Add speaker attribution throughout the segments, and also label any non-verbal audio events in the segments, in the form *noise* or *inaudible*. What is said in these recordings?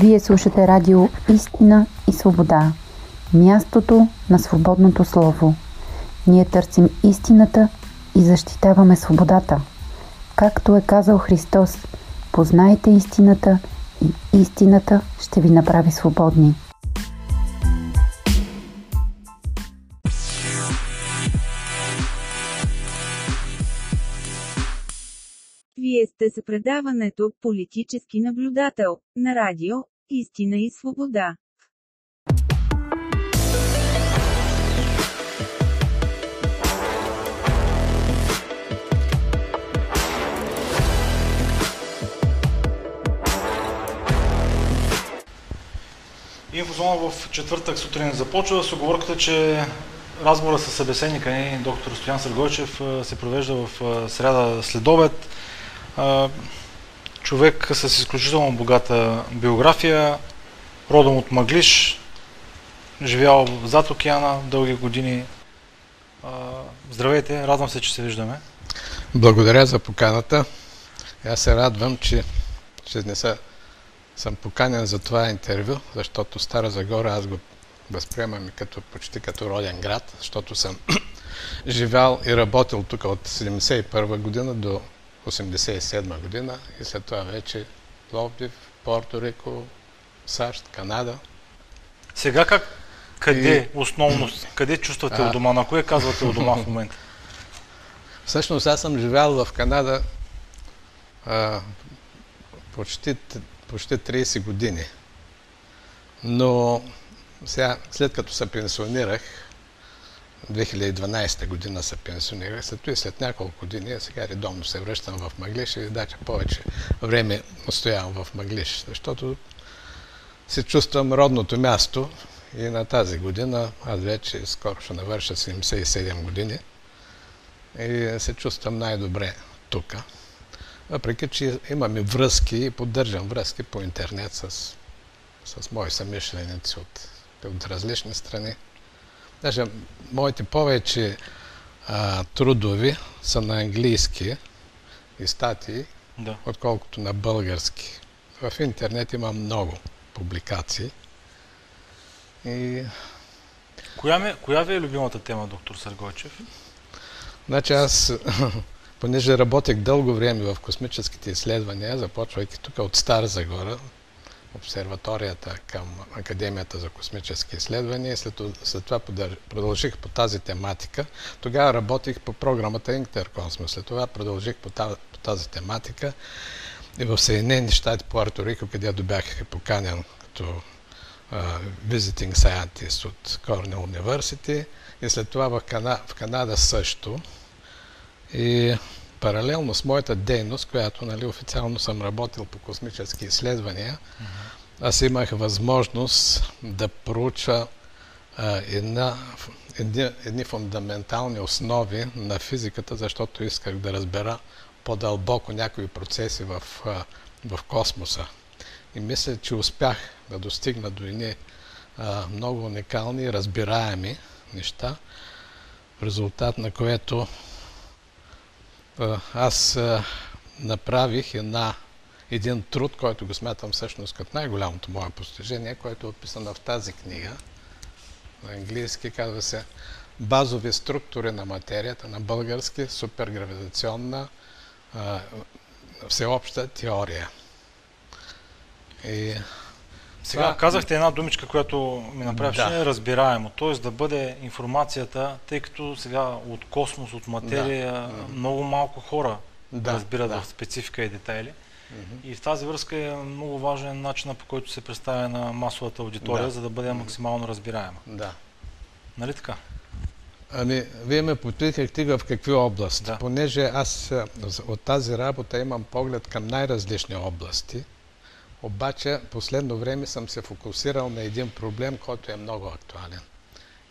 Speaker 1: Вие слушате радио Истина и свобода. Мястото на свободното слово. Ние търсим истината и защитаваме свободата. Както е казал Христос, познайте истината и истината ще ви направи свободни.
Speaker 2: Вие сте с предаването «Политически наблюдател» на радио «Истина и свобода».
Speaker 3: Инфозона в четвъртък сутрин започва с оговорката, че разговора с събеседника ни, доктор Стоян Съргойчев, се провежда в среда след обед. Човек с изключително богата биография, родом от Маглиш, живял зад океана дълги години. Здравейте, радвам се, че се виждаме.
Speaker 4: Благодаря за поканата. Аз се радвам, че ще не са, съм поканен за това интервю, защото Стара Загора аз го възприемам като, почти като роден град, защото съм *clears throat* живял и работил тук от 1971 година до 1987 година и след това вече Пловдив, Порто Рико, САЩ, Канада.
Speaker 3: Сега как, къде и... основно, къде чувствате а... у дома? На кое казвате у дома в момента?
Speaker 4: Всъщност аз съм живял в Канада а, почти, почти 30 години. Но сега, след като се пенсионирах, 2012 година се пенсионирах, след и след няколко години, сега редовно се връщам в Маглиш и да, че повече време остоявам в Маглиш, защото се чувствам родното място и на тази година, аз вече скоро ще навърша 77 години и се чувствам най-добре тук. Въпреки, че имаме връзки и поддържам връзки по интернет с, с мои самишленици от, от различни страни. Даже моите повече а, трудови са на английски и статии, да. отколкото на български. В интернет има много публикации. И...
Speaker 3: Коя, ме, коя ви е любимата тема, доктор Съргойчев?
Speaker 4: Значи аз, *laughs* понеже работех дълго време в космическите изследвания, започвайки тук от Стара Загора, обсерваторията към Академията за космически изследвания след, след това продължих по тази тематика. Тогава работих по програмата Интеркосмос. След това продължих по тази, по тази тематика и в Съединени щати, Пуерто Рико, където бях поканен като uh, visiting scientist от Корнел Университи и след това в, Кана, в Канада също. И паралелно с моята дейност, която нали, официално съм работил по космически изследвания, аз имах възможност да проуча а, една, едни, едни фундаментални основи на физиката, защото исках да разбера по-дълбоко някои процеси в, а, в космоса. И мисля, че успях да достигна до едни а, много уникални разбираеми неща, в резултат на което аз направих една, един труд, който го смятам всъщност като най-голямото мое постижение, което е описано в тази книга. На английски казва се Базови структури на материята, на български супергравитационна всеобща теория.
Speaker 3: И сега това... казахте една думичка, която ми направи да. разбираемо, т.е. да бъде информацията, тъй като сега от космос, от материя, да. много малко хора да, разбират да. в специфика и детайли. И в тази връзка е много важен начинът по който се представя на масовата аудитория, да. за да бъде максимално разбираема.
Speaker 4: Да.
Speaker 3: Нали така?
Speaker 4: Ами, вие ме попитахте в какви области. Да. Понеже аз от тази работа имам поглед към най-различни области. Обаче, последно време съм се фокусирал на един проблем, който е много актуален.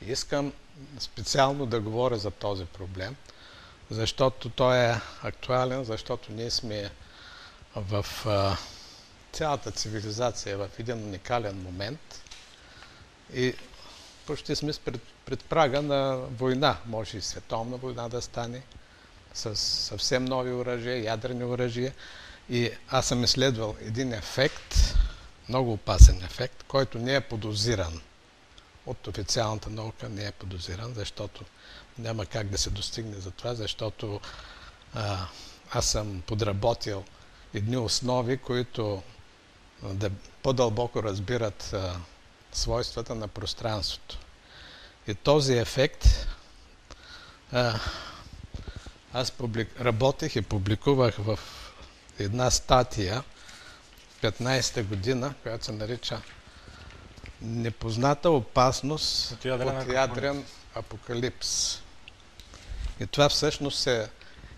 Speaker 4: Искам специално да говоря за този проблем, защото той е актуален, защото ние сме в а, цялата цивилизация в един уникален момент и почти сме пред, пред прага на война. Може и световна война да стане с съвсем нови оръжия, ядрени оръжия. И аз съм изследвал един ефект много опасен ефект, който не е подозиран от официалната наука, не е подозиран, защото няма как да се достигне за това, защото а, аз съм подработил едни основи, които да по-дълбоко разбират а, свойствата на пространството. И този ефект а, аз публик... работех и публикувах в една статия 15-та година, която се нарича Непозната опасност от ядрен, от ядрен апокалипс. И това всъщност е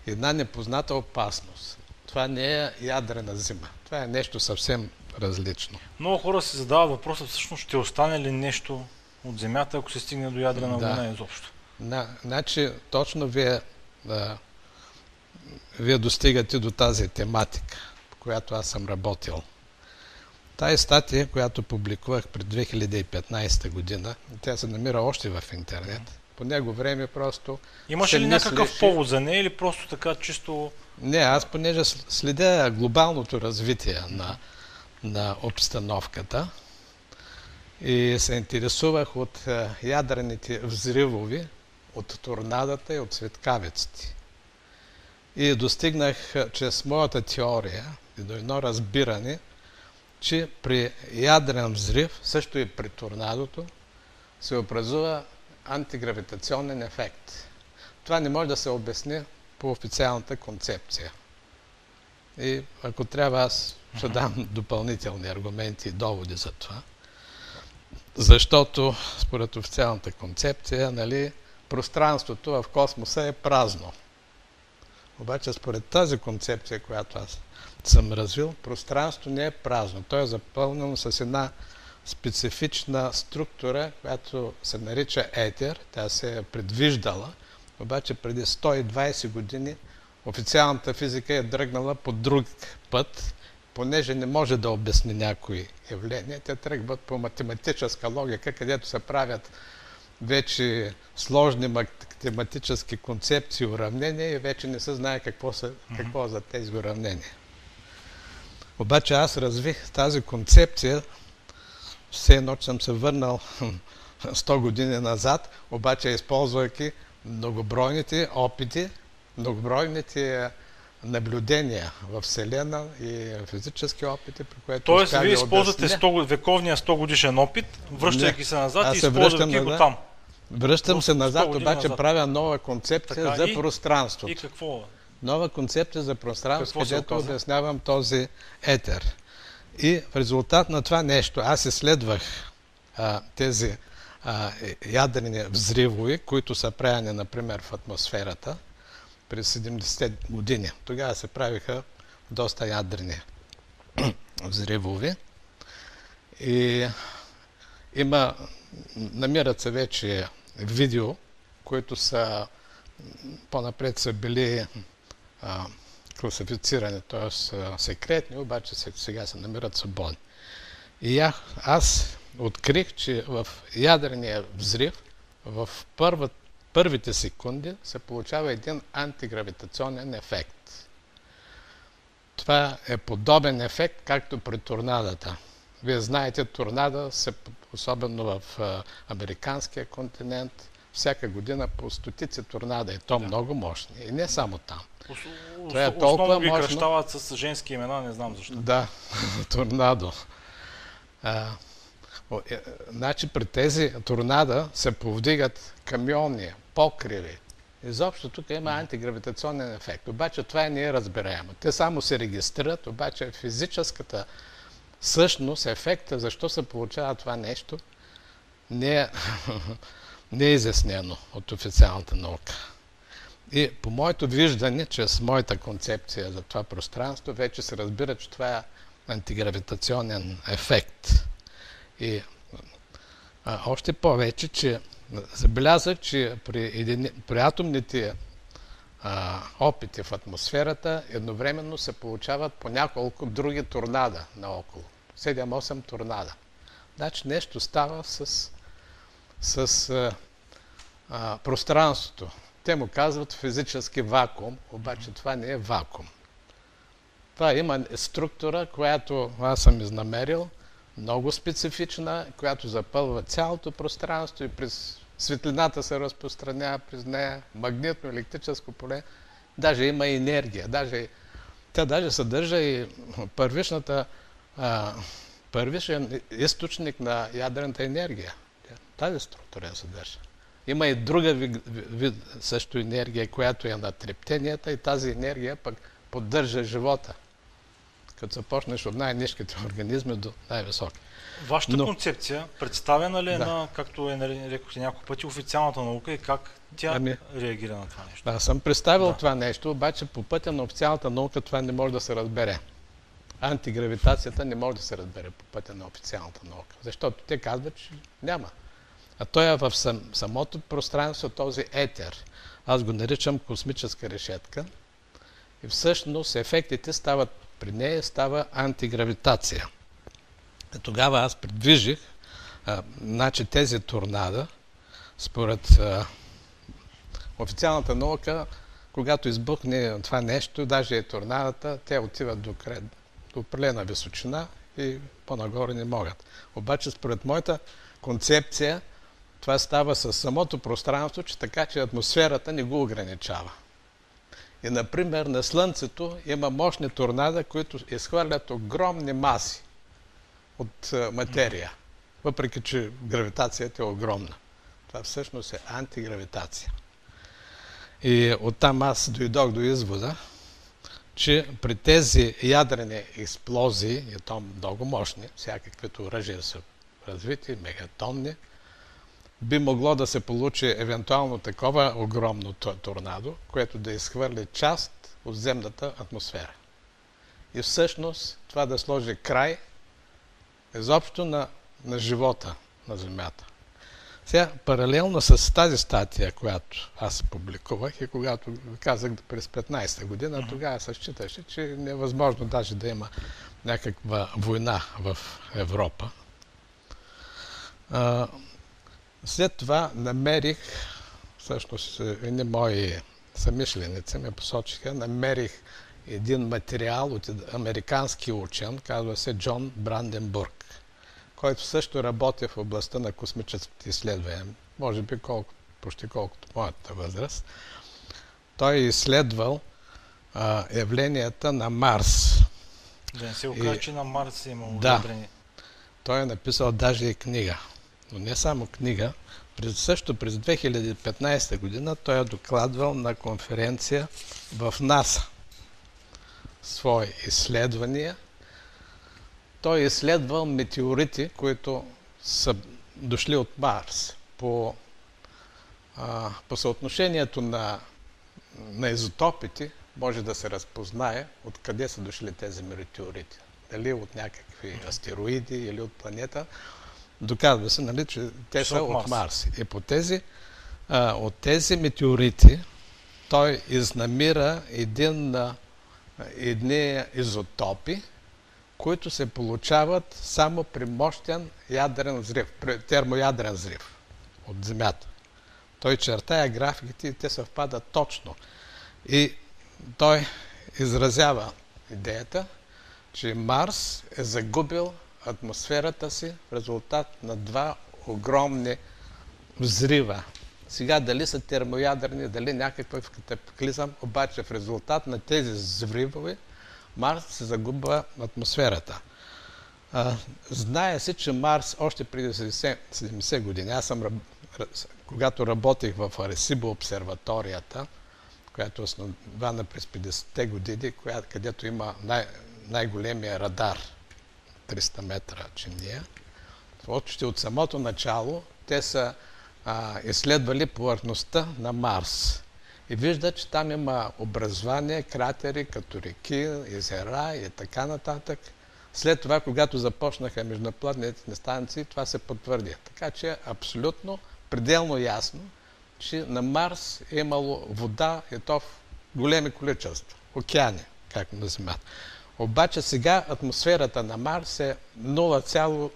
Speaker 4: една непозната опасност. Това не е ядрена зима. Това е нещо съвсем различно.
Speaker 3: Много хора си задават въпроса, всъщност ще остане ли нещо от Земята, ако се стигне до ядрена да. война изобщо?
Speaker 4: На, значи, точно вие, да, вие достигате до тази тематика, по която аз съм работил. Тая статия, която публикувах пред 2015 година, тя се намира още в интернет. По него време просто.
Speaker 3: Имаше ли някакъв повод за нея или просто така чисто.
Speaker 4: Не, аз понеже следя глобалното развитие на, на обстановката и се интересувах от ядрените взривови, от торнадата и от светкавиците. И достигнах чрез моята теория и до едно разбиране, че при ядрен взрив, също и при торнадото, се образува антигравитационен ефект. Това не може да се обясни по официалната концепция. И ако трябва, аз ще дам допълнителни аргументи и доводи за това. Защото, според официалната концепция, нали, пространството в космоса е празно. Обаче, според тази концепция, която аз съм развил, пространство не е празно. То е запълнено с една специфична структура, която се нарича етер. Тя се е предвиждала, обаче преди 120 години официалната физика е дръгнала по друг път, понеже не може да обясни някои явления. Те тръгват по математическа логика, където се правят вече сложни математически концепции, уравнения и вече не се знае какво, са, какво е за тези уравнения. Обаче аз развих тази концепция, все едно, че съм се върнал *laughs* 100 години назад, обаче използвайки многобройните опити, многобройните наблюдения в Вселена и физически опити, при
Speaker 3: което Тоест, вие използвате 100, вековния 100 годишен опит, връщайки се назад и използвайки го там.
Speaker 4: Връщам се назад, обаче назад. правя нова концепция така, за и, пространството.
Speaker 3: И какво?
Speaker 4: Нова концепция за пространство, където обяснявам този етер. И в резултат на това нещо, аз изследвах а, тези а, ядрени взривови, които са правени, например, в атмосферата през 70-те години. Тогава се правиха доста ядрени *clears throat* взривови. И има, намират се вече видео, които са по-напред са били а, класифицирани, т.е. секретни, обаче сега се намират свободни. И аз открих, че в ядрения взрив в първа, първите секунди се получава един антигравитационен ефект. Това е подобен ефект, както при торнадата. Вие знаете, торнада, се, особено в американския континент, всяка година по стотици торнада. И то да. много мощни. И не само там.
Speaker 3: Това е толкова ги кръщават с женски имена, не знам защо.
Speaker 4: Да, *laughs* торнадо. А, е, значи при тези торнада се повдигат камиони, покриви. Изобщо тук има антигравитационен ефект. Обаче това е неразбираемо. Те само се регистрират, обаче физическата същност, ефекта, защо се получава това нещо, не е, *laughs* не е изяснено от официалната наука. И по моето виждане, чрез моята концепция за това пространство, вече се разбира, че това е антигравитационен ефект. И а, още повече, че забелязах, че при, един, при атомните а, опити в атмосферата едновременно се получават по няколко други торнада наоколо. 7-8 торнада. Значи нещо става с, с а, а, пространството. Те му казват физически вакуум, обаче това не е вакуум. Това има структура, която аз съм изнамерил, много специфична, която запълва цялото пространство и през светлината се разпространява през нея, магнитно електрическо поле, даже има енергия, даже, тя даже съдържа и първичната, а, първичен източник на ядрената енергия. Тази структура съдържа. Има и друга вид, вид също енергия, която е на трептенията и тази енергия пък поддържа живота. Като започнеш от най-низките организми до най-високи.
Speaker 3: Вашата Но... концепция представена ли е да. на, както е рекохте няколко пъти, официалната наука и как тя ами, реагира на това нещо?
Speaker 4: Аз съм представил да. това нещо, обаче по пътя на официалната наука това не може да се разбере. Антигравитацията не може да се разбере по пътя на официалната наука, защото те казват, че няма. А той е в сам, самото пространство, този етер. Аз го наричам космическа решетка. И всъщност ефектите стават, при нея става антигравитация. И тогава аз предвижих, а, значи тези торнада, според а, официалната наука, когато избухне това нещо, даже и торнадата, те отиват до, край, до определена височина и по-нагоре не могат. Обаче, според моята концепция, това става с самото пространство, че така, че атмосферата не го ограничава. И, например, на Слънцето има мощни торнада, които изхвърлят огромни маси от материя, въпреки че гравитацията е огромна. Това всъщност е антигравитация. И оттам аз дойдох до извода, че при тези ядрени експлозии, и то много мощни, всякаквито оръжия са развити, мегатонни, би могло да се получи евентуално такова огромно торнадо, което да изхвърли част от земната атмосфера. И всъщност това да сложи край изобщо на, на живота на Земята. Сега, паралелно с тази статия, която аз публикувах и когато казах през 15-та година, тогава се считаше, че е невъзможно даже да има някаква война в Европа. След това намерих, всъщност едни мои съмишленици ме посочиха, намерих един материал от американски учен, казва се Джон Бранденбург, който също работи в областта на космическите изследвания, може би колко, почти колкото моята възраст. Той е изследвал а, явленията на Марс.
Speaker 3: Да не се окаже, че на Марс е имало
Speaker 4: да, Той е написал даже и книга но не само книга. През, също през 2015 година той е докладвал на конференция в НАСА свои изследвания. Той е изследвал метеорити, които са дошли от Марс. По, а, по съотношението на, на изотопите може да се разпознае откъде са дошли тези метеорити. Дали от някакви астероиди или от планета. Доказва се, нали, че те са от Марс. И по тези, а, от тези метеорити той изнамира един, а, едни изотопи, които се получават само при мощен ядрен взрив, при термоядрен взрив от Земята. Той чертая графиките и те съвпадат точно. И той изразява идеята, че Марс е загубил атмосферата си в резултат на два огромни взрива. Сега дали са термоядрени, дали някакъв катаклизъм, обаче в резултат на тези взривове Марс се загубва атмосферата. А, знае се, че Марс още преди 70, 70 години, аз съм, когато работих в Аресибо обсерваторията, която е основана през 50-те години, където има най- най-големия радар – 300 метра чиния. Още от самото начало те са а, изследвали повърхността на Марс. И виждат, че там има образование, кратери, като реки, езера и така нататък. След това, когато започнаха междупланетните станции, това се потвърди. Така че е абсолютно, пределно ясно, че на Марс е имало вода и то в големи количества, океани, както на Земята. Обаче сега атмосферата на Марс е 0,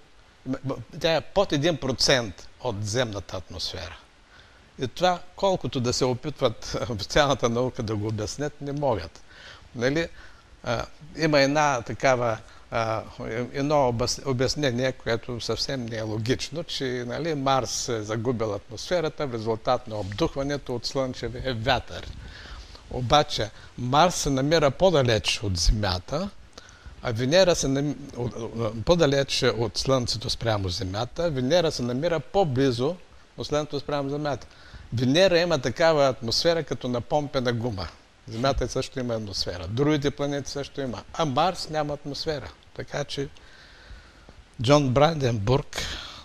Speaker 4: тя е под 1% от земната атмосфера. И това, колкото да се опитват *laughs* в цялата наука да го обяснят, не могат. Нали? Има една такава едно обяснение, което съвсем не е логично, че нали, Марс е загубил атмосферата в резултат на обдухването от слънчевия вятър. Обаче Марс се намира по-далеч от Земята, а Венера се намира по-далеч от Слънцето спрямо Земята, Венера се намира по-близо от Слънцето спрямо Земята. Венера има такава атмосфера като на помпена гума. Земята също има атмосфера. Другите планети също има. А Марс няма атмосфера. Така че Джон Бранденбург,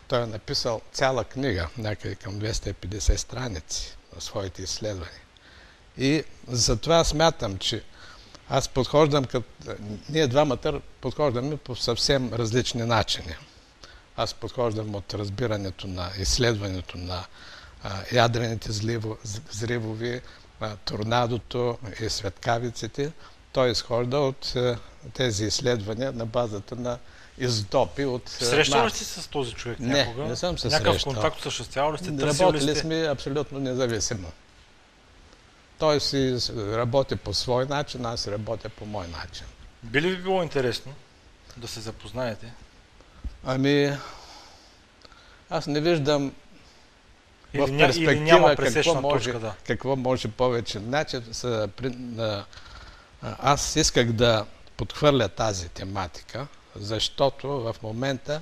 Speaker 4: той е написал цяла книга, някъде към 250 страници на своите изследвания. И затова смятам, че аз подхождам като... Ние двамата подхождаме по съвсем различни начини. Аз подхождам от разбирането на изследването на ядрените взривови, торнадото и светкавиците. Той изхожда от тези изследвания на базата на издопи от
Speaker 3: Срещал ли сте с този човек
Speaker 4: не,
Speaker 3: някога?
Speaker 4: Не, съм се
Speaker 3: Някакъв
Speaker 4: срещал.
Speaker 3: контакт съществявал ли сте?
Speaker 4: Работили
Speaker 3: сте?
Speaker 4: сме абсолютно независимо. Той си работи по свой начин, аз работя по мой начин.
Speaker 3: Би ли ви било интересно да се запознаете?
Speaker 4: Ами, аз не виждам
Speaker 3: или,
Speaker 4: в перспектива какво, може,
Speaker 3: точка, да.
Speaker 4: какво може повече. Значи, са, при, а, аз исках да подхвърля тази тематика, защото в момента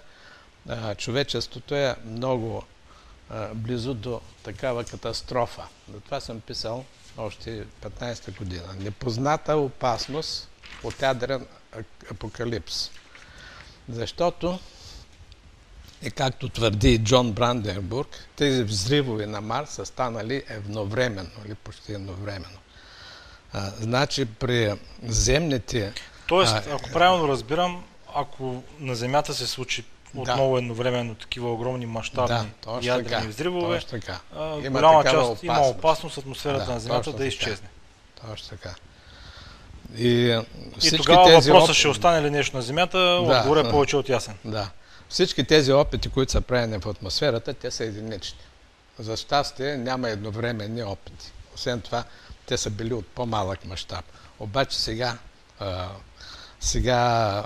Speaker 4: а, човечеството е много а, близо до такава катастрофа. За това съм писал още 15-та година. Непозната опасност от ядрен апокалипс. Защото и както твърди Джон Бранденбург, тези взривове на Марс са станали едновременно или почти едновременно. А, значи при земните...
Speaker 3: Тоест, ако правилно разбирам, ако на Земята се случи отново да. едновременно такива огромни мащабни да, ядрени така, взривове,
Speaker 4: така.
Speaker 3: А, има голяма част опасност. има опасност атмосферата да, на Земята да изчезне.
Speaker 4: Точно така. И,
Speaker 3: и тогава тези въпросът оп... ще остане ли нещо на Земята, да, отгоре е повече от ясен.
Speaker 4: Да. Всички тези опити, които са правени в атмосферата, те са единични. За щастие няма едновременни опити. Освен това, те са били от по-малък мащаб. Обаче сега, а, сега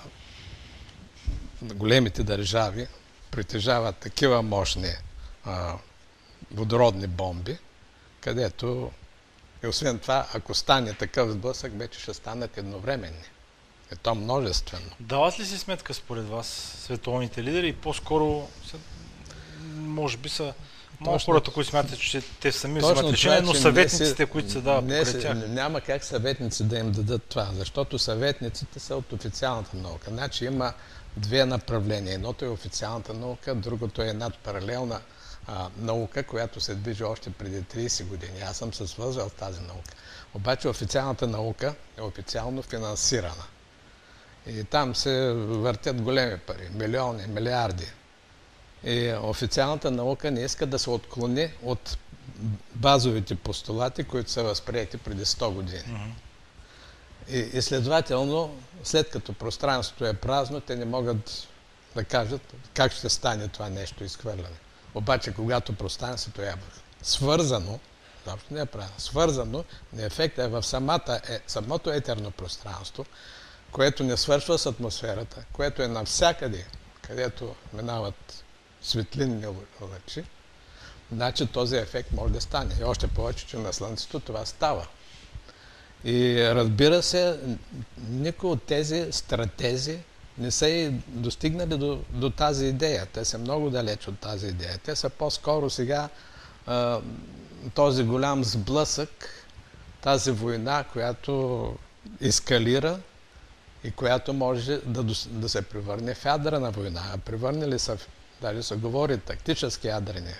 Speaker 4: големите държави притежават такива мощни а, водородни бомби, където и освен това, ако стане такъв сблъсък, вече ще станат едновременни. Е то множествено.
Speaker 3: Дават ли си сметка според вас световните лидери и по-скоро може би са Малко хората, които смятат, че те сами взимат решение, но съветниците, които се дават не,
Speaker 4: тях. Няма как съветници да им дадат това, защото съветниците са от официалната наука. Значи има две направления. Едното е официалната наука, другото е една паралелна а, наука, която се движи още преди 30 години. Аз съм се свързал с тази наука. Обаче официалната наука е официално финансирана. И там се въртят големи пари, милиони, милиарди. И официалната наука не иска да се отклони от базовите постулати, които са възприяти преди 100 години. Mm-hmm. И, и следователно, след като пространството е празно, те не могат да кажат как ще стане това нещо изхвърляне. Обаче, когато пространството е свързано, защо не е празно, свързано, ефектът е в самата, е, самото етерно пространство, което не свършва с атмосферата, което е навсякъде, където минават светлинни лъчи, значи този ефект може да стане. И още повече, че на Слънцето това става. И разбира се, никой от тези стратези не са и достигнали до, до тази идея. Те са много далеч от тази идея. Те са по-скоро сега а, този голям сблъсък, тази война, която ескалира и която може да, да се превърне в ядрена война. А превърнали са, дали се говори тактически ядрени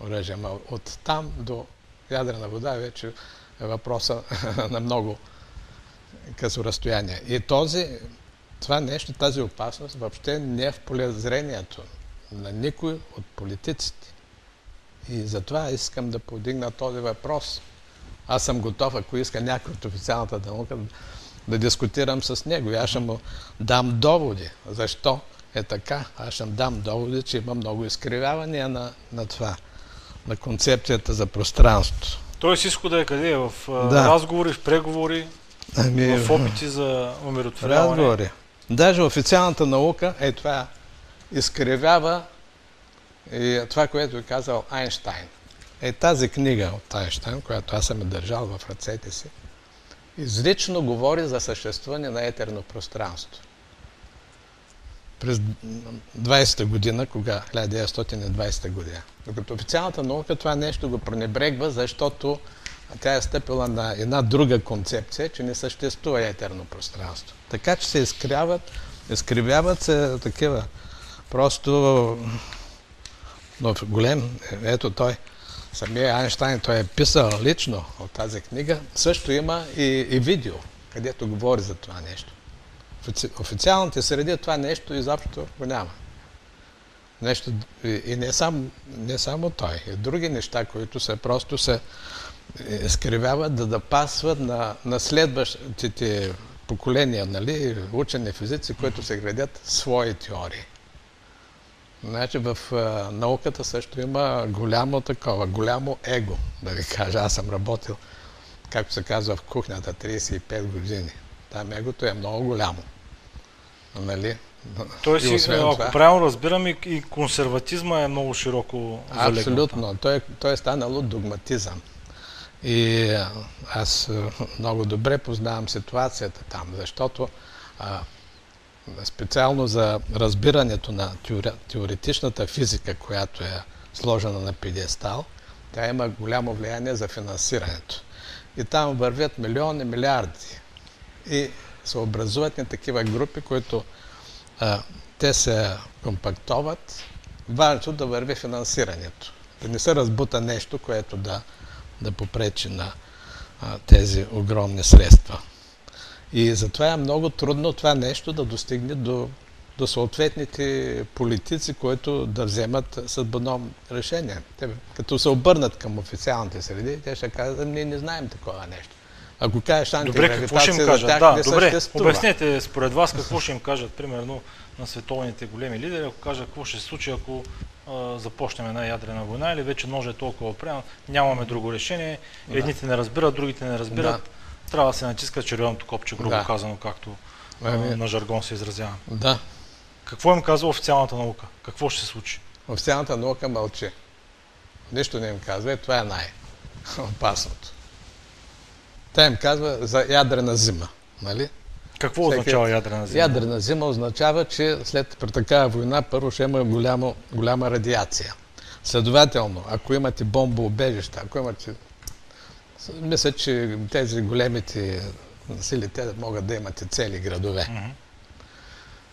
Speaker 4: оръжия, но от там до ядрена вода вече е въпроса *laughs* на много късо разстояние. И този, това нещо, тази опасност въобще не е в полезрението на никой от политиците. И затова искам да подигна този въпрос. Аз съм готов, ако иска някой от официалната наука, да дискутирам с него. И аз ще му дам доводи. Защо е така? Аз ще дам доводи, че има много изкривявания на, на това, на концепцията за пространството.
Speaker 3: Тоест изхода е къде? В да. разговори, в преговори, ами, в опити за умиротворяване?
Speaker 4: Разговори. Даже официалната наука е това изкривява и това, което е казал Айнштайн. Е тази книга от Айнштайн, която аз съм е държал в ръцете си, изрично говори за съществуване на етерно пространство. През 20-та година, кога 1920 година. Докато официалната наука това нещо го пренебрегва, защото тя е стъпила на една друга концепция, че не съществува етерно пространство. Така че се изкривяват, изкривяват се такива просто но голем, ето той, самия Айнштайн, той е писал лично от тази книга, също има и, и видео, където говори за това нещо. Официалните среди това нещо изобщо го няма. Нещо, и, не, сам, не само той, и други неща, които се просто се изкривяват, да да пасват на, на следващите поколения, нали, учени физици, които се градят свои теории. Значи в а, науката също има голямо такова, голямо его, да ви кажа. Аз съм работил, както се казва, в кухнята 35 години. Там егото е много голямо. Нали?
Speaker 3: Той си, ако това, правилно разбирам, и, и консерватизма е много широко
Speaker 4: залегнал. Абсолютно. Той, той е станало догматизъм. И аз много добре познавам ситуацията там, защото а, специално за разбирането на теоретичната физика, която е сложена на педестал, тя има голямо влияние за финансирането. И там вървят милиони, милиарди. И се образуват на такива групи, които а, те се компактоват. Важното да върви финансирането. Да не се разбута нещо, което да, да попречи на а, тези огромни средства. И затова е много трудно това нещо да достигне до, до съответните политици, които да вземат съдбоно решение. Те, като се обърнат към официалните среди, те ще кажат, ние не знаем такова нещо. Ако кажеш
Speaker 3: антигравитация, добре, какво ще им кажат? Да, не добре, съществува. обяснете според вас какво ще им кажат, примерно, на световните големи лидери, ако кажат какво ще се случи, ако а, започнем една ядрена война или вече ножа е толкова опрян, нямаме друго решение, едните не разбират, другите не разбират. Да трябва да се натиска червеното копче, грубо да. казано, както ами... на жаргон се изразява.
Speaker 4: Да.
Speaker 3: Какво им казва официалната наука? Какво ще се случи?
Speaker 4: Официалната наука мълчи. Нищо не им казва и това е най-опасното. Тя им казва за ядрена зима. Нали?
Speaker 3: Какво Всеки... означава ядрена зима?
Speaker 4: Ядрена зима означава, че след при такава война първо ще има голямо, голяма радиация. Следователно, ако имате бомбоубежища, ако имате мисля, че тези големите сили, те могат да имат и цели градове. Mm-hmm.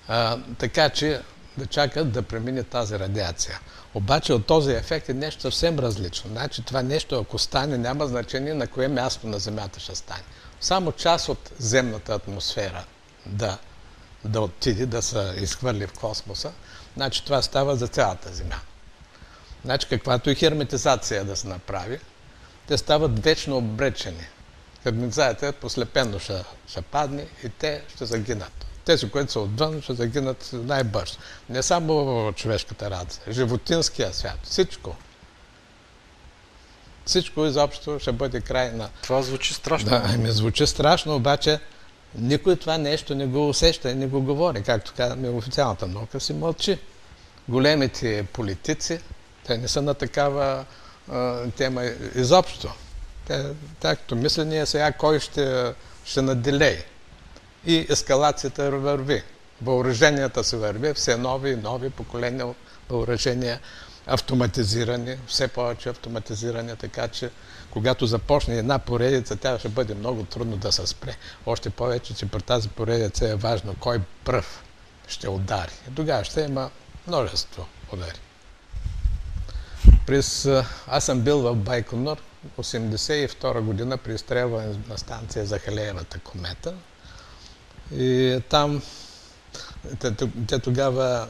Speaker 4: А, така че да чакат да премине тази радиация. Обаче от този ефект е нещо съвсем различно. Значи това нещо, ако стане, няма значение на кое място на Земята ще стане. Само част от земната атмосфера да, да отиде, да се изхвърли в космоса, значи това става за цялата Земя. Значи каквато и херметизация да се направи, те стават вечно обречени. Кадмицаята послепенно ще, ще падне и те ще загинат. Тези, които са отвън, ще загинат най-бързо. Не само човешката раса, животинския свят, всичко. Всичко изобщо ще бъде край на...
Speaker 3: Това звучи страшно.
Speaker 4: Да, ми звучи страшно, обаче никой това нещо не го усеща и не го говори. Както казваме, официалната наука си мълчи. Големите политици, те не са на такава тема изобщо. Тяхното мислене е сега кой ще, ще наделее. И ескалацията върви. Въоръженията се върви, все нови и нови поколения въоръжения, автоматизирани, все повече автоматизирани, така че когато започне една поредица, тя ще бъде много трудно да се спре. Още повече, че при тази поредица е важно кой пръв ще удари. Тогава ще има множество удари. През, аз съм бил в Байконур 1982 година при изстрелване на станция за Халеевата комета. И там те, тогава,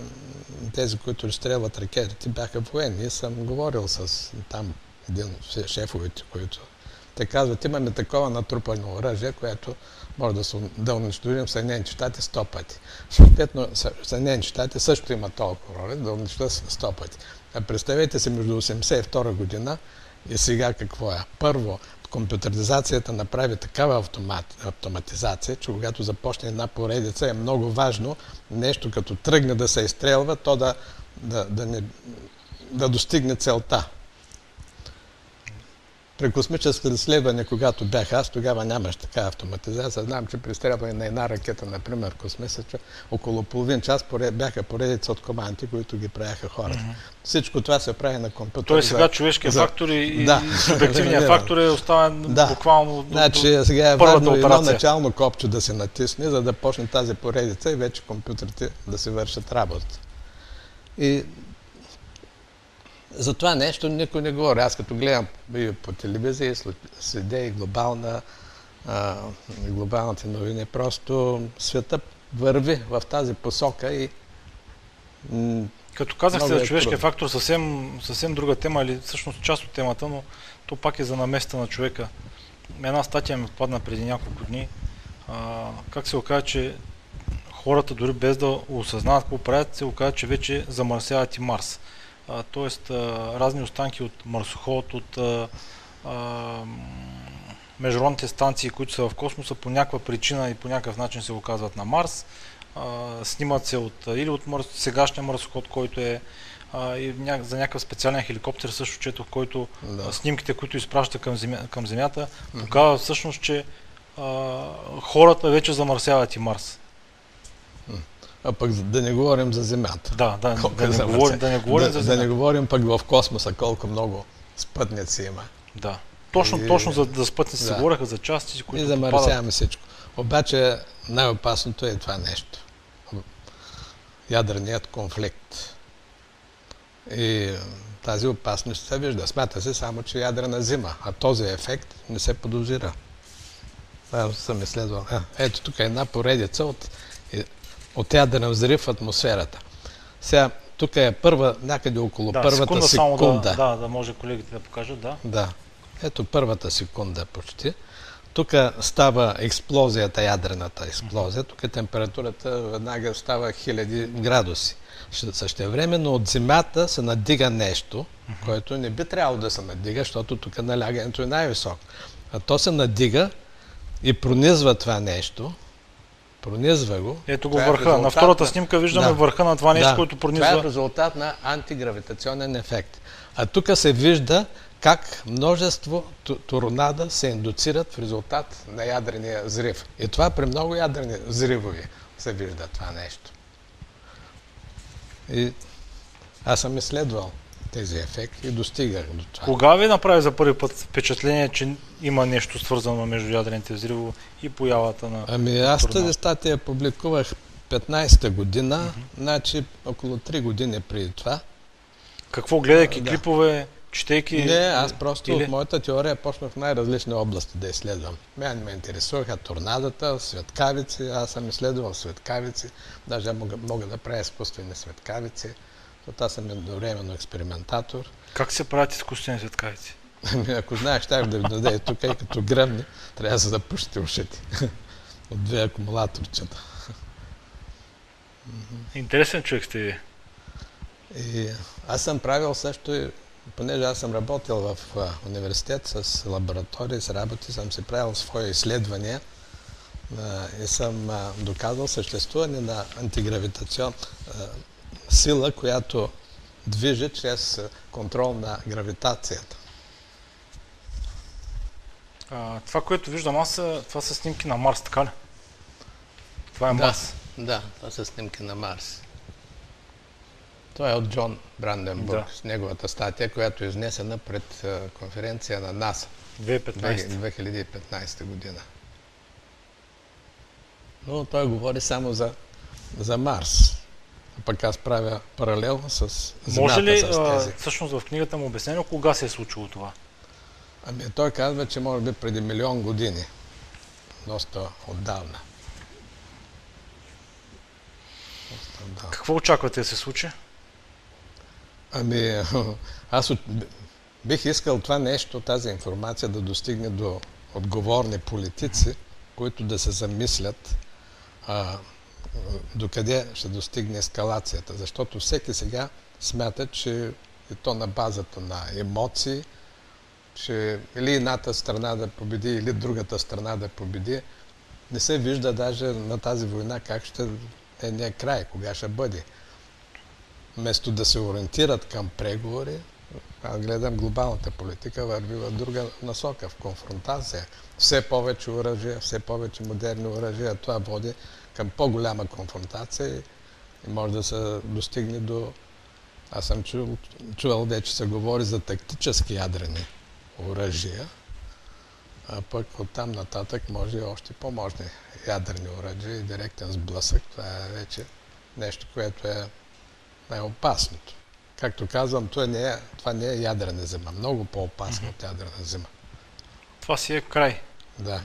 Speaker 4: тези, които изстрелват ракетите, бяха военни. И съм говорил с там един от шефовете, които те казват, имаме такова натрупано оръжие, което може да, да унищожим Съединените щати 100 пъти. Съответно, Съединените щати също има толкова роля да унищожат 100 пъти. А представете си между 1982 година и сега какво е. Първо, компютризацията направи такава автомат, автоматизация, че когато започне една поредица е много важно нещо като тръгне да се изстрелва, то да, да, да, не, да достигне целта. При космическо изследване, когато бях аз, тогава нямаш така автоматизация. Знам, че при стрелване на една ракета, например, космисъча, около половин час бяха поредица от команди, които ги правяха хора. Mm-hmm. Всичко това се прави на компютър.
Speaker 3: Той сега човешкият за... фактор и, да. и субективният фактор е оставен да. буквално до,
Speaker 4: значи, до сега е важно едно начално копче да се натисне, за да почне тази поредица и вече компютрите да се вършат работа. И за това нещо никой не говори. Аз като гледам по телевизия, следя и глобална, а, глобалните новини, просто света върви в тази посока и
Speaker 3: като казахте за човешкия трудно. фактор, съвсем, съвсем друга тема или всъщност част от темата, но то пак е за наместа на човека. Една статия ми отпадна преди няколко дни. А, как се оказа, че хората дори без да осъзнават какво правят, се оказа, че вече замърсяват и Марс т.е. разни останки от марсоход, от а, а, международните станции, които са в космоса, по някаква причина и по някакъв начин се оказват на Марс. А, снимат се от, или от марс, сегашния марсоход, който е и ня, за някакъв специален хеликоптер, също чето, в който да. снимките, които изпраща към, земя, към Земята, показват всъщност, че хората вече замърсяват и Марс.
Speaker 4: А пък да не говорим за Земята.
Speaker 3: Да, да, да, не, говорим, да не говорим
Speaker 4: да,
Speaker 3: за Земята.
Speaker 4: Да не говорим пък в космоса колко много спътници има.
Speaker 3: Да. Точно, и, точно за, за спътници да. се говореха за части,
Speaker 4: които И замърсяваме всичко. Обаче най-опасното е това нещо. Ядреният конфликт. И тази опасност се вижда. Смята се само, че ядрена зима, а този ефект не се подозира. Това съм изследвал. ето тук е една поредица от от ядрен взрив в атмосферата. Сега, тук е първа, някъде около да, първата секунда. секунда.
Speaker 3: Само да, да, да, може колегите да покажат, да.
Speaker 4: Да. Ето първата секунда почти. Тук става експлозията, ядрената експлозия. Тук температурата веднага става хиляди градуси. Същевременно от земята се надига нещо, което не би трябвало да се надига, защото тук налягането е най-високо. А то се надига и пронизва това нещо, Пронизва го.
Speaker 3: Ето го е върха. Е на втората на... снимка виждаме да. върха на това нещо,
Speaker 4: да.
Speaker 3: което пронизва.
Speaker 4: Това е резултат на антигравитационен ефект. А тук се вижда как множество торнада се индуцират в резултат на ядрения взрив. И това при много ядрени взривови се вижда това нещо. И аз съм изследвал тези ефекти и достигах до това.
Speaker 3: Кога ви направи за първи път впечатление, че има нещо свързано между ядрените взриво и появата на
Speaker 4: Ами аз тази статия публикувах 15-та година, mm-hmm. значи около 3 години преди това.
Speaker 3: Какво, гледайки да. клипове, четейки?
Speaker 4: Не, аз просто или? от моята теория почнах в най-различни области да изследвам. Мен ме интересуваха торнадата, светкавици, аз съм изследвал светкавици, даже мога, мога да правя изкуствени светкавици. Защото аз съм едновременно експериментатор.
Speaker 3: Как се правят изкуствени светкавици?
Speaker 4: Ами, ако знаеш, ще да ви даде тук и като гръмни, трябва да се запушите ушите. *laughs* От две акумулаторчета.
Speaker 3: Интересен човек сте ви.
Speaker 4: И аз съм правил също, и, понеже аз съм работил в университет с лаборатории, с работи, съм си правил свои изследвания и съм доказал съществуване на антигравитацион, сила, която движи чрез контрол на гравитацията.
Speaker 3: А, това, което виждам аз, това са снимки на Марс, така ли? Това е
Speaker 4: да,
Speaker 3: Марс.
Speaker 4: Да, това са снимки на Марс. Това е от Джон Бранденбург, да. с неговата статия, която е изнесена пред конференция на НАСА.
Speaker 3: 2015.
Speaker 4: 2015 година. Но той говори само за, за Марс. Пък аз правя паралел с Земята
Speaker 3: Може ли,
Speaker 4: с тези.
Speaker 3: всъщност в книгата му обяснено, кога се е случило това?
Speaker 4: Ами той казва, че може би преди милион години. Доста отдавна.
Speaker 3: Доста отдавна. Какво очаквате да се случи?
Speaker 4: Ами, *laughs* аз от... бих искал това нещо, тази информация да достигне до отговорни политици, които да се замислят а, докъде ще достигне ескалацията. Защото всеки сега смята, че и то на базата на емоции, че или едната страна да победи, или другата страна да победи, не се вижда даже на тази война как ще е не край, кога ще бъде. Вместо да се ориентират към преговори, аз гледам глобалната политика върви в друга насока, в конфронтация. Все повече оръжия, все повече модерни оръжия. Това води към по-голяма конфронтация и може да се достигне до... Аз съм чул, чувал вече се говори за тактически ядрени оръжия, а пък оттам нататък може и още по-мощни ядрени оръжия и директен сблъсък. Това е вече нещо, което е най-опасното. Както казвам, това не е, това не е ядрена зима. Много по-опасно mm-hmm. от ядрена зима.
Speaker 3: Това си е край.
Speaker 4: Да.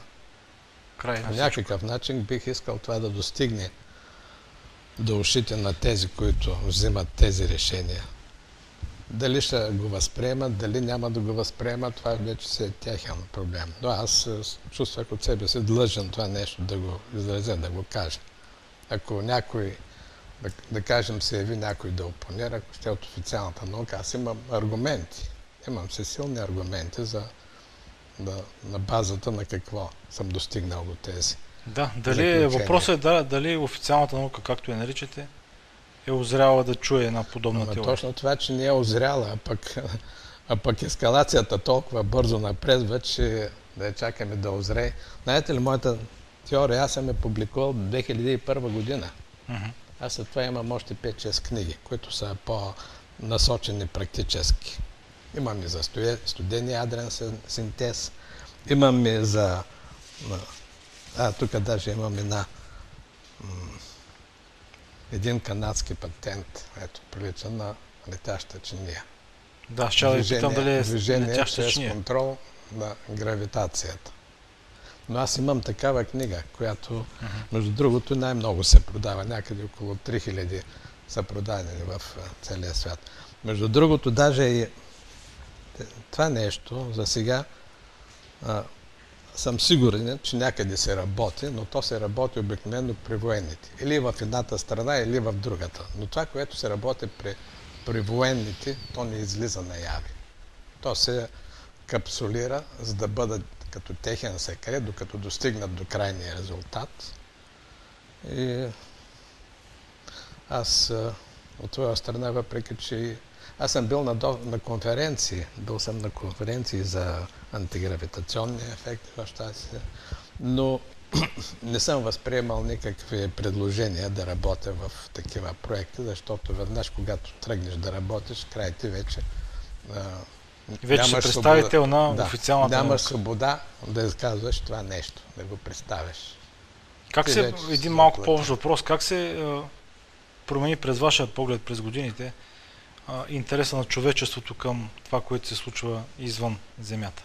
Speaker 3: Край
Speaker 4: По някакъв начин бих искал това да достигне до ушите на тези, които взимат тези решения. Дали ще го възприемат, дали няма да го възприемат, това вече си е тяхен проблем. Но аз чувствах от себе си длъжен това нещо да го изразя, да го кажа. Ако някой да, да кажем, се яви някой да опонира, ако ще е от официалната наука, аз имам аргументи. Имам се силни аргументи за да, на базата на какво съм достигнал до тези.
Speaker 3: Да, дали въпросът е да, дали официалната наука, както я наричате, е озряла да чуе една подобна
Speaker 4: Ама
Speaker 3: теория.
Speaker 4: Точно това, че не е озряла, а пък, *laughs* а пък ескалацията толкова бързо напредва, че да я чакаме да озрее. Знаете ли, моята теория, аз съм я публикувал в 2001 година. Uh-huh. Аз след това имам още 5-6 книги, които са по-насочени практически. Имам и за студен ядрен синтез, имам и за... А, тук даже имам и на един канадски патент, ето, прилича на летяща чиния.
Speaker 3: Да, ще да питам дали е
Speaker 4: движение чрез контрол на гравитацията. Но аз имам такава книга, която, между другото, най-много се продава. Някъде около 3000 са продадени в целия свят. Между другото, даже и това нещо за сега а, съм сигурен, че някъде се работи, но то се работи обикновено при военните. Или в едната страна, или в другата. Но това, което се работи при, при военните, то не излиза наяви. То се капсулира, за да бъдат като техен секрет, докато достигнат до крайния резултат. И аз от твоя страна, въпреки че аз съм бил на, на конференции, бил съм на конференции за антигравитационни ефекти в щастие, но *clears throat* не съм възприемал никакви предложения да работя в такива проекти, защото веднъж, когато тръгнеш да работиш, край ти вече
Speaker 3: вече си представител
Speaker 4: свобода.
Speaker 3: на да, официалната
Speaker 4: Нямаш свобода да изказваш това нещо, да го представяш.
Speaker 3: Как се, един малко по-общ въпрос, как се а, промени през вашия поглед през годините а, интереса на човечеството към това, което се случва извън Земята?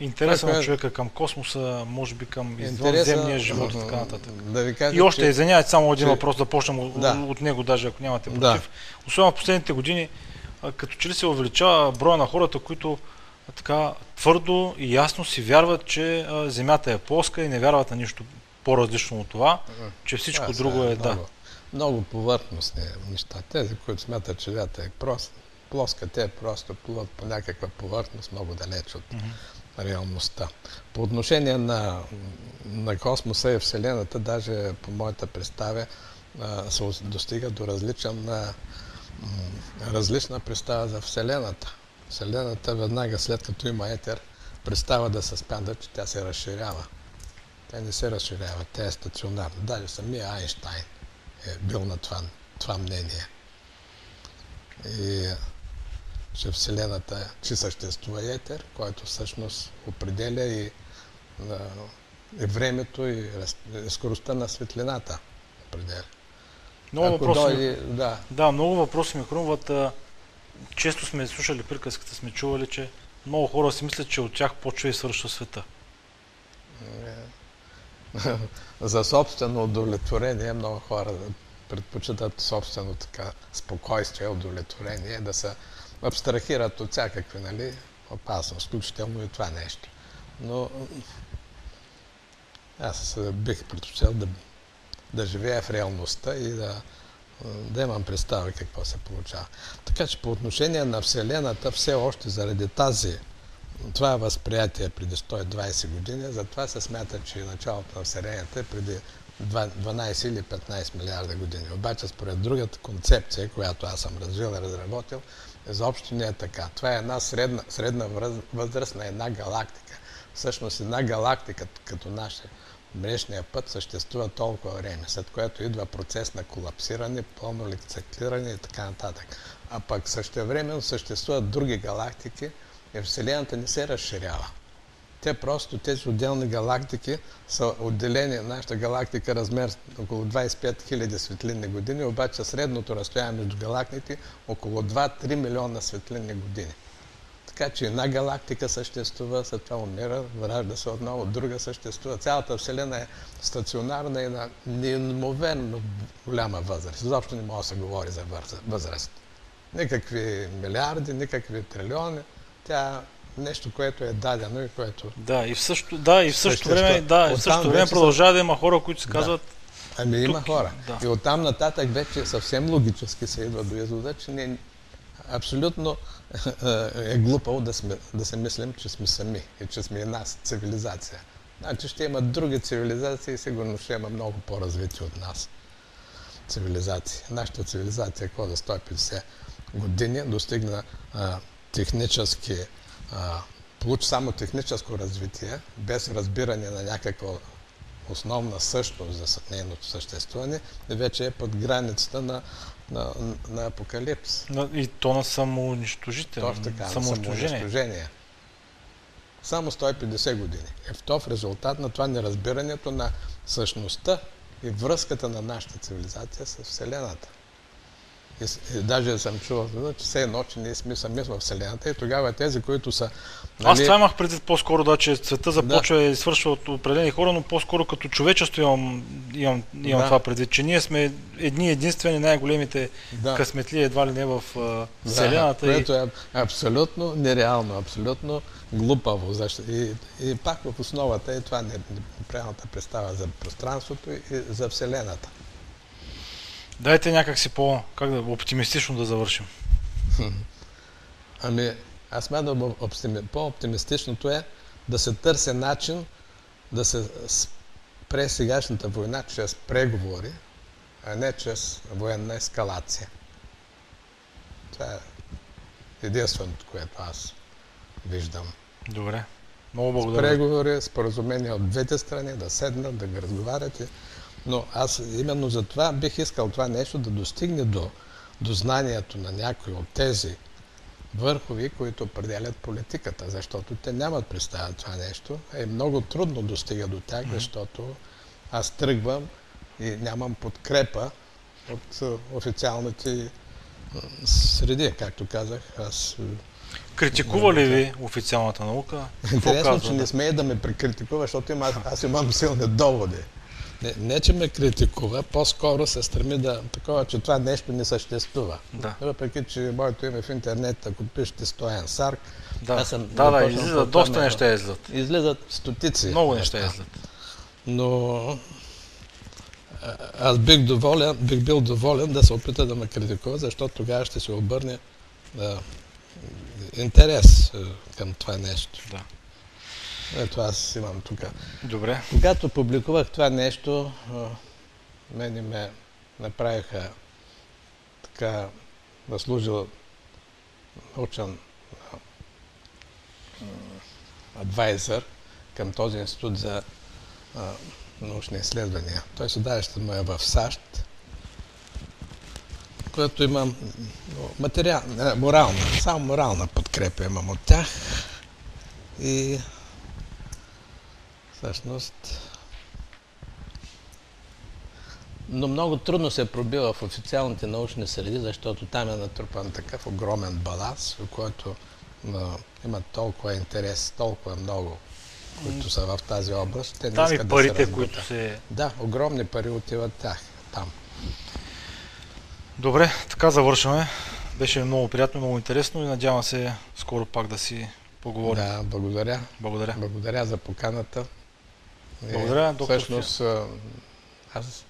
Speaker 3: Интереса на е- човека към космоса, може би към извънземния живот и така нататък.
Speaker 4: Да ви кажа,
Speaker 3: и още, че... извинявайте, само един че... въпрос да почнем да. от него, даже ако нямате против. Да. Особено в последните години, като че ли се увеличава броя на хората, които така твърдо и ясно си вярват, че Земята е плоска и не вярват на нищо по-различно от това, че всичко а, друго е, е да.
Speaker 4: Много повърхностни неща. Тези, които смятат, че Земята е прост, плоска, те просто плуват по някаква повърхност много далеч от mm-hmm реалността. По отношение на, на космоса и Вселената, даже по моята представя, се достига до различен, различна представа за Вселената. Вселената веднага след като има етер, представа да се спада, че тя се разширява. Тя не се разширява, тя е стационарна. Даже самия Айнштайн е бил на това, това мнение. И че Вселената, че съществува етер, който всъщност определя и, и времето и, скоростта на светлината. Определя.
Speaker 3: Много въпроси, дойде, да. да, много въпроси ми хрумват. Често сме слушали приказката, сме чували, че много хора си мислят, че от тях почва и свършва света. *laughs*
Speaker 4: За собствено удовлетворение много хора предпочитат собствено така спокойствие, удовлетворение, да са абстрахират от всякакви нали, опасност, включително и това нещо. Но аз бих предпочел да, да живея в реалността и да да имам представа какво се получава. Така че по отношение на Вселената, все още заради тази това възприятие преди 120 години, затова се смята, че началото на Вселената е преди 12 или 15 милиарда години. Обаче според другата концепция, която аз съм развил и разработил, изобщо не е така. Това е една средна, средна възраст на една галактика. Всъщност една галактика като наша Мрежния път съществува толкова време, след което идва процес на колапсиране, пълно рециклиране и така нататък. А пък същевременно съществуват други галактики и Вселената не се разширява. Те просто, тези отделни галактики са отделени, нашата галактика размер около 25 000 светлинни години, обаче средното разстояние между галактиките около 2-3 милиона светлинни години. Така че една галактика съществува, след това умира, вражда се отново, друга съществува. Цялата Вселена е стационарна и на неимоверно голяма възраст. Изобщо не може да се говори за възраст. Никакви милиарди, никакви трилиони. Тя нещо, което е дадено и което...
Speaker 3: Да, и в същото, да, и в същото време, да, и в същото време продължава да има хора, които се казват...
Speaker 4: Да. Ами има хора. Да. И оттам нататък вече съвсем логически се идва до извода, че не, абсолютно е глупаво да, сме, да се мислим, че сме сами и че сме една цивилизация. Значи ще има други цивилизации и сигурно ще има много по-развити от нас цивилизации. Нашата цивилизация, какво за 150 години, достигна а, технически, а, получи само техническо развитие, без разбиране на някаква основна същност за нейното съществуване, вече е под границата на на, на апокалипс.
Speaker 3: И то на самоунищожител.
Speaker 4: Точно така, самоунищожение. Само 150 години. Е в то в резултат на това неразбирането на същността и връзката на нашата цивилизация с Вселената. И даже съм чувал, че все едно, че ние сме сами в Вселената и тогава тези, които са...
Speaker 3: Нали... Аз това имах преди по-скоро, да, че света започва да. и свършва от определени хора, но по-скоро като човечество имам, имам, имам да. това предвид, че ние сме едни единствени най-големите да. късметли едва ли не в Вселената.
Speaker 4: Да, което и... е абсолютно нереално, абсолютно глупаво. Защо? И, и пак в основата е това неправилната представа за пространството и за Вселената.
Speaker 3: Дайте някакси по, как да, оптимистично да завършим. *laughs*
Speaker 4: Ами, аз смятам, по-оптимистичното е да се търси начин да се спре сегашната война чрез преговори, а не чрез военна ескалация. Това е единственото, което аз виждам.
Speaker 3: Добре. Много благодаря.
Speaker 4: С преговори, споразумения от двете страни, да седнат, да разговарят и но аз именно за това бих искал това нещо да достигне до, до знанието на някои от тези върхови, които определят политиката, защото те нямат представа това нещо. Е много трудно достига до тях, защото аз тръгвам и нямам подкрепа от официалните среди, както казах. Аз
Speaker 3: Критикува ли ви официалната наука? *laughs*
Speaker 4: Интересно, че не смее да ме прекритикува, защото има, аз, аз имам силни доводи. Не, не, че ме критикува, по-скоро се стреми да такова, че това нещо не съществува. Да. Въпреки, че моето име в интернет, ако пишете Стоян Сарк,
Speaker 3: да, аз съм да, да, излизат, доста неща излизат.
Speaker 4: Излизат стотици.
Speaker 3: Много неща излизат.
Speaker 4: Но аз бих, доволен, бих бил доволен да се опита да ме критикува, защото тогава ще се обърне да, интерес към това нещо. Да. Ето аз имам тук.
Speaker 3: Добре.
Speaker 4: Когато публикувах това нещо, мене ме направиха така наслужил научен адвайзър към този институт за а, научни изследвания. Той седалището му е в САЩ, което имам материал, морална, само морална подкрепа имам от тях. И Всъщност, но много трудно се пробива в официалните научни среди, защото там е натрупан такъв огромен баланс, в който а, има толкова интерес, толкова много, които са в тази област.
Speaker 3: Те там и парите, да които се...
Speaker 4: Да, огромни пари отиват тях, там.
Speaker 3: Добре, така завършваме. Беше много приятно, много интересно и надявам се скоро пак да си поговорим.
Speaker 4: Да, благодаря.
Speaker 3: Благодаря.
Speaker 4: Благодаря за поканата.
Speaker 3: Благодаря, доктор
Speaker 4: Всъщност, аз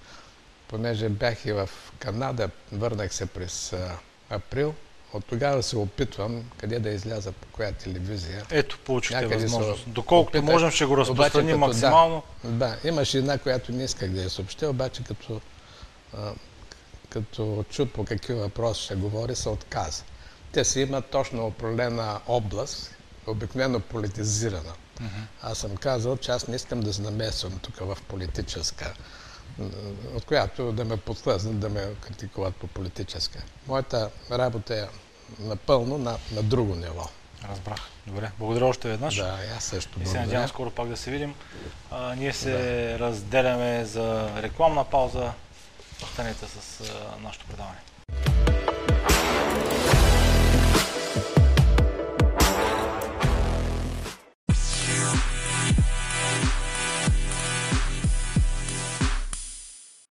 Speaker 4: понеже бях и в Канада, върнах се през а, април, от тогава се опитвам къде да изляза по коя телевизия.
Speaker 3: Ето, получихте възможност. Доколкото опитах, можем, ще го разпространим максимално.
Speaker 4: Да, да, имаше една, която не исках да я съобщя, обаче като, а, като чуд по какви въпроси ще говори, се отказа. Те си имат точно определена област, обикновено политизирана. Uh-huh. Аз съм казал, че аз не искам да се намесвам тук в политическа, от която да ме подхлъзнат, да ме критикуват по политическа. Моята работа е напълно на, на друго ниво.
Speaker 3: Разбрах. Добре. Благодаря още веднъж.
Speaker 4: Да, аз също благодаря.
Speaker 3: И се надявам скоро пак да се видим. А, ние се да. разделяме за рекламна пауза. Останете с а, нашето предаване.